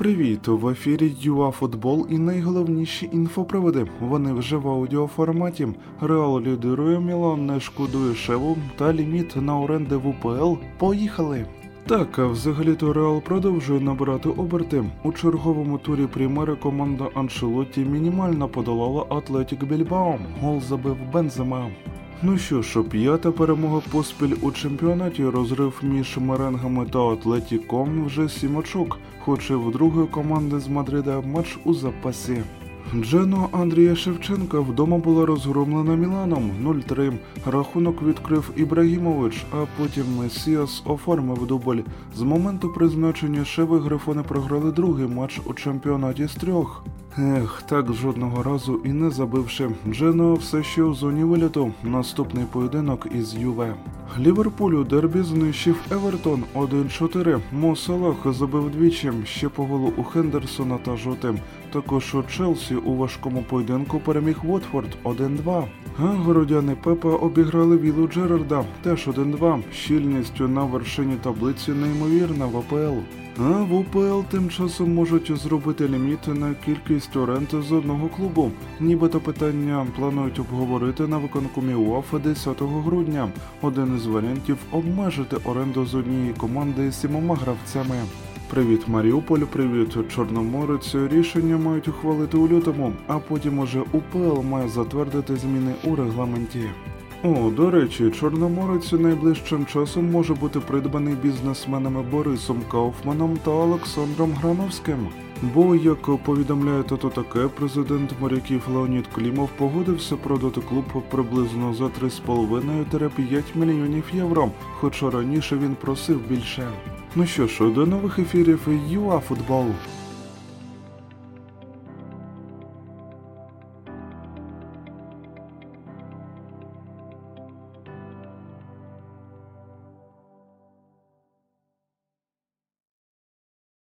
Привіт! В ефірі ЮАФутбол і найголовніші інфоприводи. Вони вже в аудіоформаті. Реал лідирує, Мілан не шкодує шеву та ліміт на оренди в УПЛ. Поїхали! Так, взагалі-то Реал продовжує набирати оберти. У черговому турі Прімери команда Аншелотті мінімально подолала Атлетік Більбао. Гол забив Бензема. Ну що ж, п'ята перемога поспіль у чемпіонаті. Розрив між меренгами та Атлетіком вже сім очок, хоч і в другої команди з Мадрида матч у запасі. Джено Андрія Шевченка вдома була розгромлена Міланом 0-3. Рахунок відкрив Ібрагімович, а потім Месіас оформив дубль. З моменту призначення Шеви Грифони програли другий матч у чемпіонаті з трьох. Ех, так жодного разу і не забивши. Джено все ще у зоні виліту. Наступний поєдинок із Юве. Ліверпулю дербі знищив Евертон 1-4. Мо Салах забив двічі, ще по голу у Хендерсона та Жоти. Також у Челсі у важкому поєдинку переміг Уотфорд 1-2. А городяни Пепа обіграли Вілу Джерарда теж 1-2. Щільністю на вершині таблиці неймовірна в АПЛ. А в УПЛ тим часом можуть зробити ліміт на кількість оренд з одного клубу. Нібито питання планують обговорити на виконкомі УАФа 10 грудня. Один із варіантів обмежити оренду з однієї команди сімома гравцями. Привіт, Маріуполь, привіт, Чорноморець. Рішення мають ухвалити у лютому, а потім уже УПЛ має затвердити зміни у регламенті. О, до речі, Чорноморець найближчим часом може бути придбаний бізнесменами Борисом Кауфманом та Олександром Грановським. Бо, як повідомляє тото таке, президент моряків Леонід Клімов погодився продати клуб приблизно за 3,5-5 мільйонів євро, хоча раніше він просив більше. Ну що ж, до нових ефірів ЮАФутбол.